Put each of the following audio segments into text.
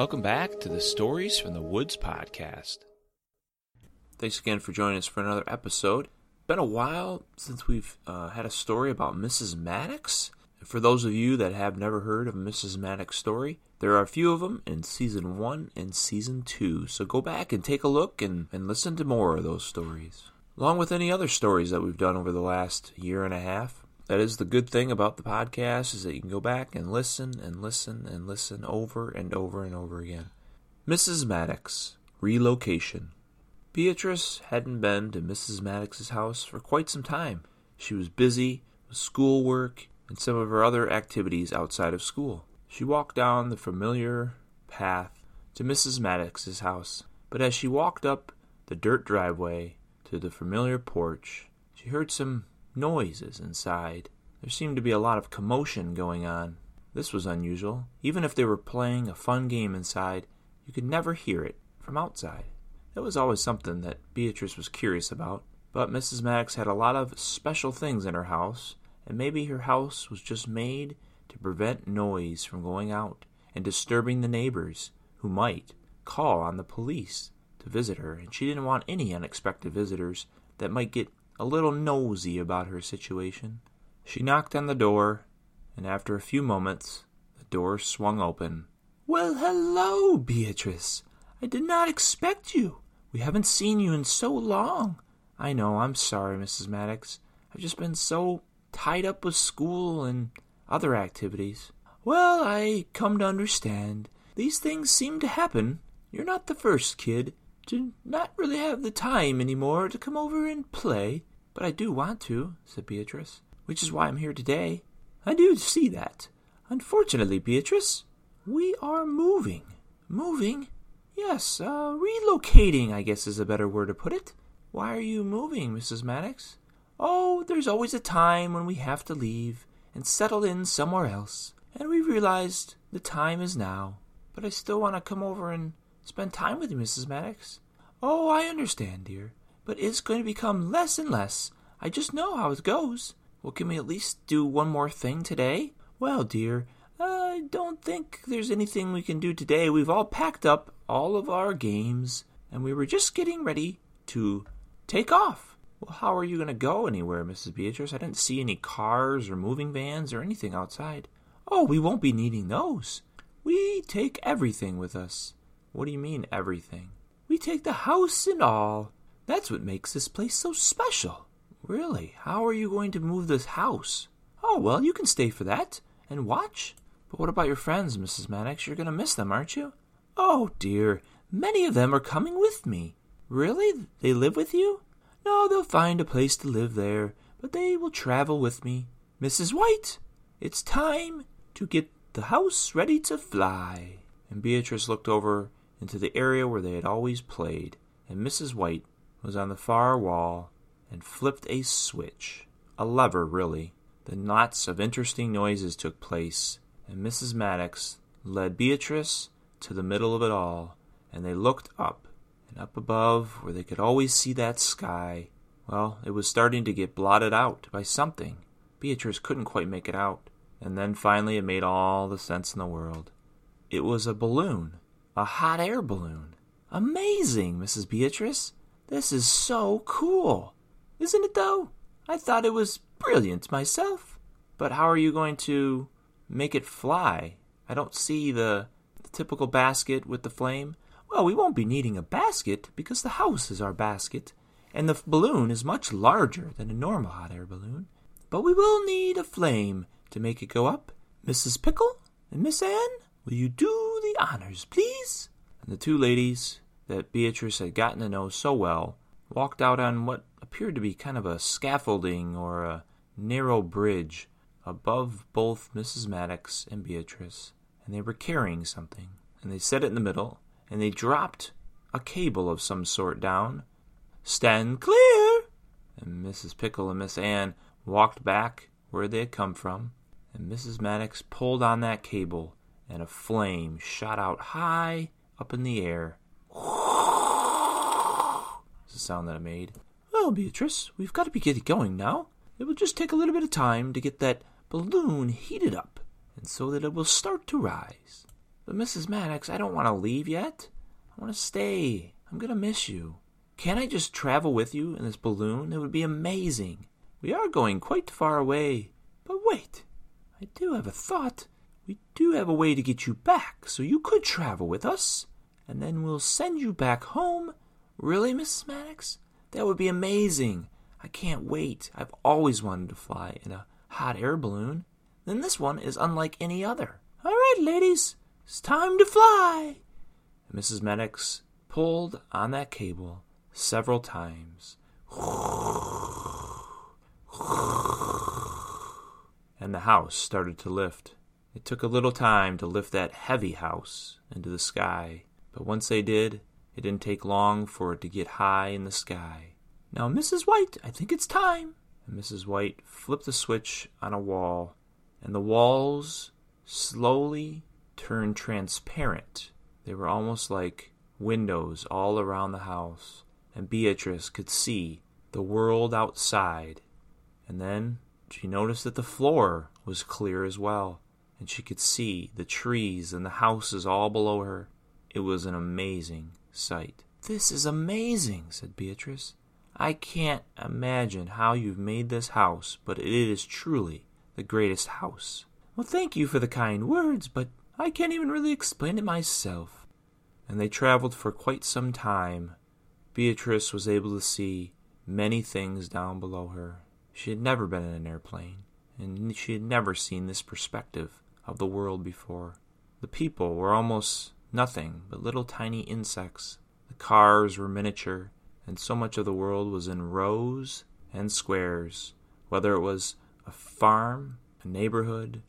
Welcome back to the Stories from the Woods podcast. Thanks again for joining us for another episode. Been a while since we've uh, had a story about Mrs. Maddox. For those of you that have never heard of Mrs. Maddox's story, there are a few of them in season one and season two. So go back and take a look and, and listen to more of those stories. Along with any other stories that we've done over the last year and a half. That is the good thing about the podcast is that you can go back and listen and listen and listen over and over and over again. Mrs. Maddox, relocation. Beatrice hadn't been to Mrs. Maddox's house for quite some time. She was busy with schoolwork and some of her other activities outside of school. She walked down the familiar path to Mrs. Maddox's house, but as she walked up the dirt driveway to the familiar porch, she heard some noises inside. There seemed to be a lot of commotion going on. This was unusual. Even if they were playing a fun game inside, you could never hear it from outside. That was always something that Beatrice was curious about. But Mrs. Maddox had a lot of special things in her house, and maybe her house was just made to prevent noise from going out and disturbing the neighbors who might call on the police to visit her, and she didn't want any unexpected visitors that might get a little nosy about her situation. She knocked on the door, and after a few moments, the door swung open. Well, hello, Beatrice. I did not expect you. We haven't seen you in so long. I know, I'm sorry, Mrs. Maddox. I've just been so tied up with school and other activities. Well, I come to understand. These things seem to happen. You're not the first kid to not really have the time any more to come over and play. But I do want to, said Beatrice, which is why I'm here today. I do see that. Unfortunately, Beatrice, we are moving. Moving? Yes, uh, relocating, I guess is a better word to put it. Why are you moving, Mrs. Maddox? Oh, there's always a time when we have to leave and settle in somewhere else, and we've realized the time is now. But I still want to come over and spend time with you, Mrs. Maddox. Oh, I understand, dear but it's going to become less and less. I just know how it goes. Well, can we at least do one more thing today? Well, dear, I don't think there's anything we can do today. We've all packed up all of our games, and we were just getting ready to take off. Well, how are you going to go anywhere, Mrs. Beatrice? I didn't see any cars or moving vans or anything outside. Oh, we won't be needing those. We take everything with us. What do you mean, everything? We take the house and all. That's what makes this place so special. Really, how are you going to move this house? Oh, well, you can stay for that and watch. But what about your friends, Mrs. Maddox? You're going to miss them, aren't you? Oh, dear, many of them are coming with me. Really? They live with you? No, they'll find a place to live there, but they will travel with me. Mrs. White, it's time to get the house ready to fly. And Beatrice looked over into the area where they had always played, and Mrs. White was on the far wall and flipped a switch, a lever really. Then lots of interesting noises took place, and Mrs. Maddox led Beatrice to the middle of it all, and they looked up, and up above, where they could always see that sky, well, it was starting to get blotted out by something. Beatrice couldn't quite make it out, and then finally it made all the sense in the world. It was a balloon, a hot air balloon. Amazing, Mrs. Beatrice! This is so cool. Isn't it, though? I thought it was brilliant myself. But how are you going to make it fly? I don't see the, the typical basket with the flame. Well, we won't be needing a basket because the house is our basket, and the balloon is much larger than a normal hot air balloon. But we will need a flame to make it go up. Mrs. Pickle and Miss Anne, will you do the honors, please? And the two ladies that Beatrice had gotten to know so well, walked out on what appeared to be kind of a scaffolding or a narrow bridge above both Mrs. Maddox and Beatrice, and they were carrying something, and they set it in the middle, and they dropped a cable of some sort down. Stand clear! And Mrs. Pickle and Miss Anne walked back where they had come from, and Mrs. Maddox pulled on that cable, and a flame shot out high up in the air sound that it made. Well, Beatrice, we've got to be getting going now. It will just take a little bit of time to get that balloon heated up, and so that it will start to rise. But Mrs. Maddox, I don't want to leave yet. I want to stay. I'm going to miss you. Can't I just travel with you in this balloon? It would be amazing. We are going quite far away. But wait, I do have a thought. We do have a way to get you back, so you could travel with us, and then we'll send you back home. Really, Mrs. Maddox? That would be amazing. I can't wait. I've always wanted to fly in a hot air balloon. Then this one is unlike any other. All right, ladies, it's time to fly. And Mrs. Maddox pulled on that cable several times. And the house started to lift. It took a little time to lift that heavy house into the sky, but once they did, it didn't take long for it to get high in the sky. Now, Mrs. White, I think it's time. And Mrs. White flipped the switch on a wall, and the walls slowly turned transparent. They were almost like windows all around the house, and Beatrice could see the world outside. And then she noticed that the floor was clear as well and she could see the trees and the houses all below her. It was an amazing sight. This is amazing, said Beatrice. I can't imagine how you've made this house, but it is truly the greatest house. Well, thank you for the kind words, but I can't even really explain it myself. And they traveled for quite some time. Beatrice was able to see many things down below her. She had never been in an airplane, and she had never seen this perspective of the world before. The people were almost nothing but little tiny insects. The cars were miniature, and so much of the world was in rows and squares, whether it was a farm, a neighborhood,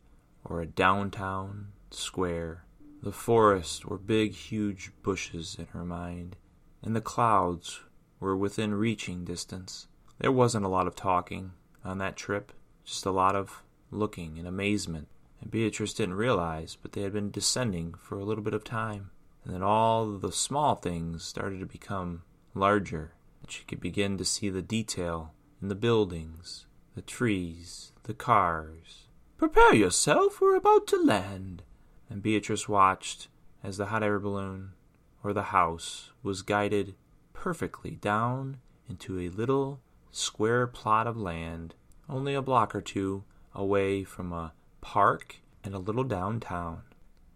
or a downtown square. The forests were big, huge bushes in her mind, and the clouds were within reaching distance. There wasn't a lot of talking on that trip, just a lot of looking in amazement and Beatrice didn't realize, but they had been descending for a little bit of time. And then all the small things started to become larger, and she could begin to see the detail in the buildings, the trees, the cars. Prepare yourself, we're about to land. And Beatrice watched as the hot air balloon, or the house, was guided perfectly down into a little square plot of land, only a block or two away from a park, and a little downtown.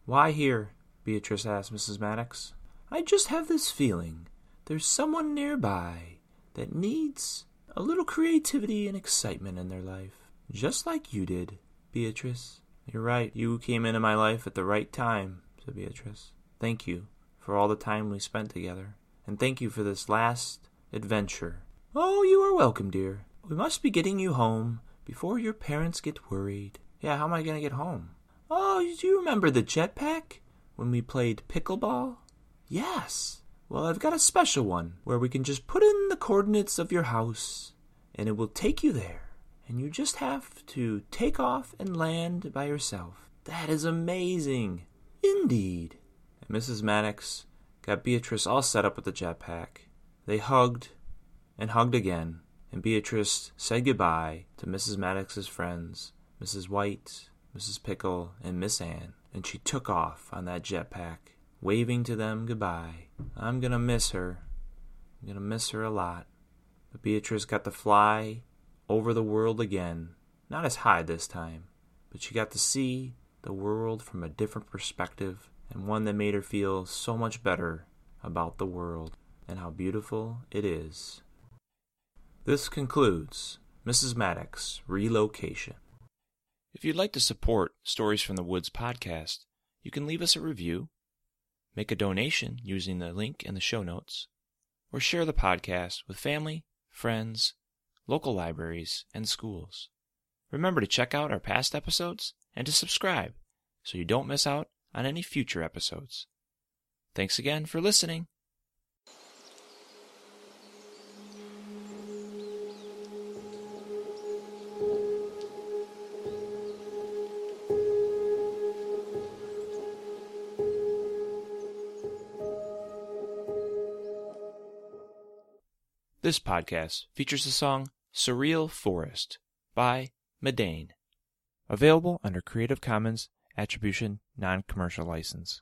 Why here? Beatrice asked Mrs. Maddox. I just have this feeling there's someone nearby that needs a little creativity and excitement in their life, just like you did, Beatrice. You're right. You came into my life at the right time, said Beatrice. Thank you for all the time we spent together, and thank you for this last adventure. Oh, you are welcome, dear. We must be getting you home before your parents get worried. Yeah, how am I going to get home? Oh, do you remember the jetpack when we played pickleball? Yes. Well, I've got a special one where we can just put in the coordinates of your house and it will take you there. And you just have to take off and land by yourself. That is amazing. Indeed. And Mrs. Maddox got Beatrice all set up with the jetpack. They hugged and hugged again, and Beatrice said goodbye to Mrs. Maddox's friends Mrs. White, Mrs. Pickle, and Miss Anne, and she took off on that jetpack, waving to them goodbye. I'm gonna miss her. I'm gonna miss her a lot. But Beatrice got to fly over the world again, not as high this time, but she got to see the world from a different perspective and one that made her feel so much better about the world and how beautiful it is. This concludes Mrs. Maddox's relocation. If you'd like to support Stories from the Woods podcast, you can leave us a review, make a donation using the link in the show notes, or share the podcast with family, friends, local libraries, and schools. Remember to check out our past episodes and to subscribe so you don't miss out on any future episodes. Thanks again for listening. This podcast features the song Surreal Forest by Meydän. Available under Creative Commons Attribution Non Commercial License.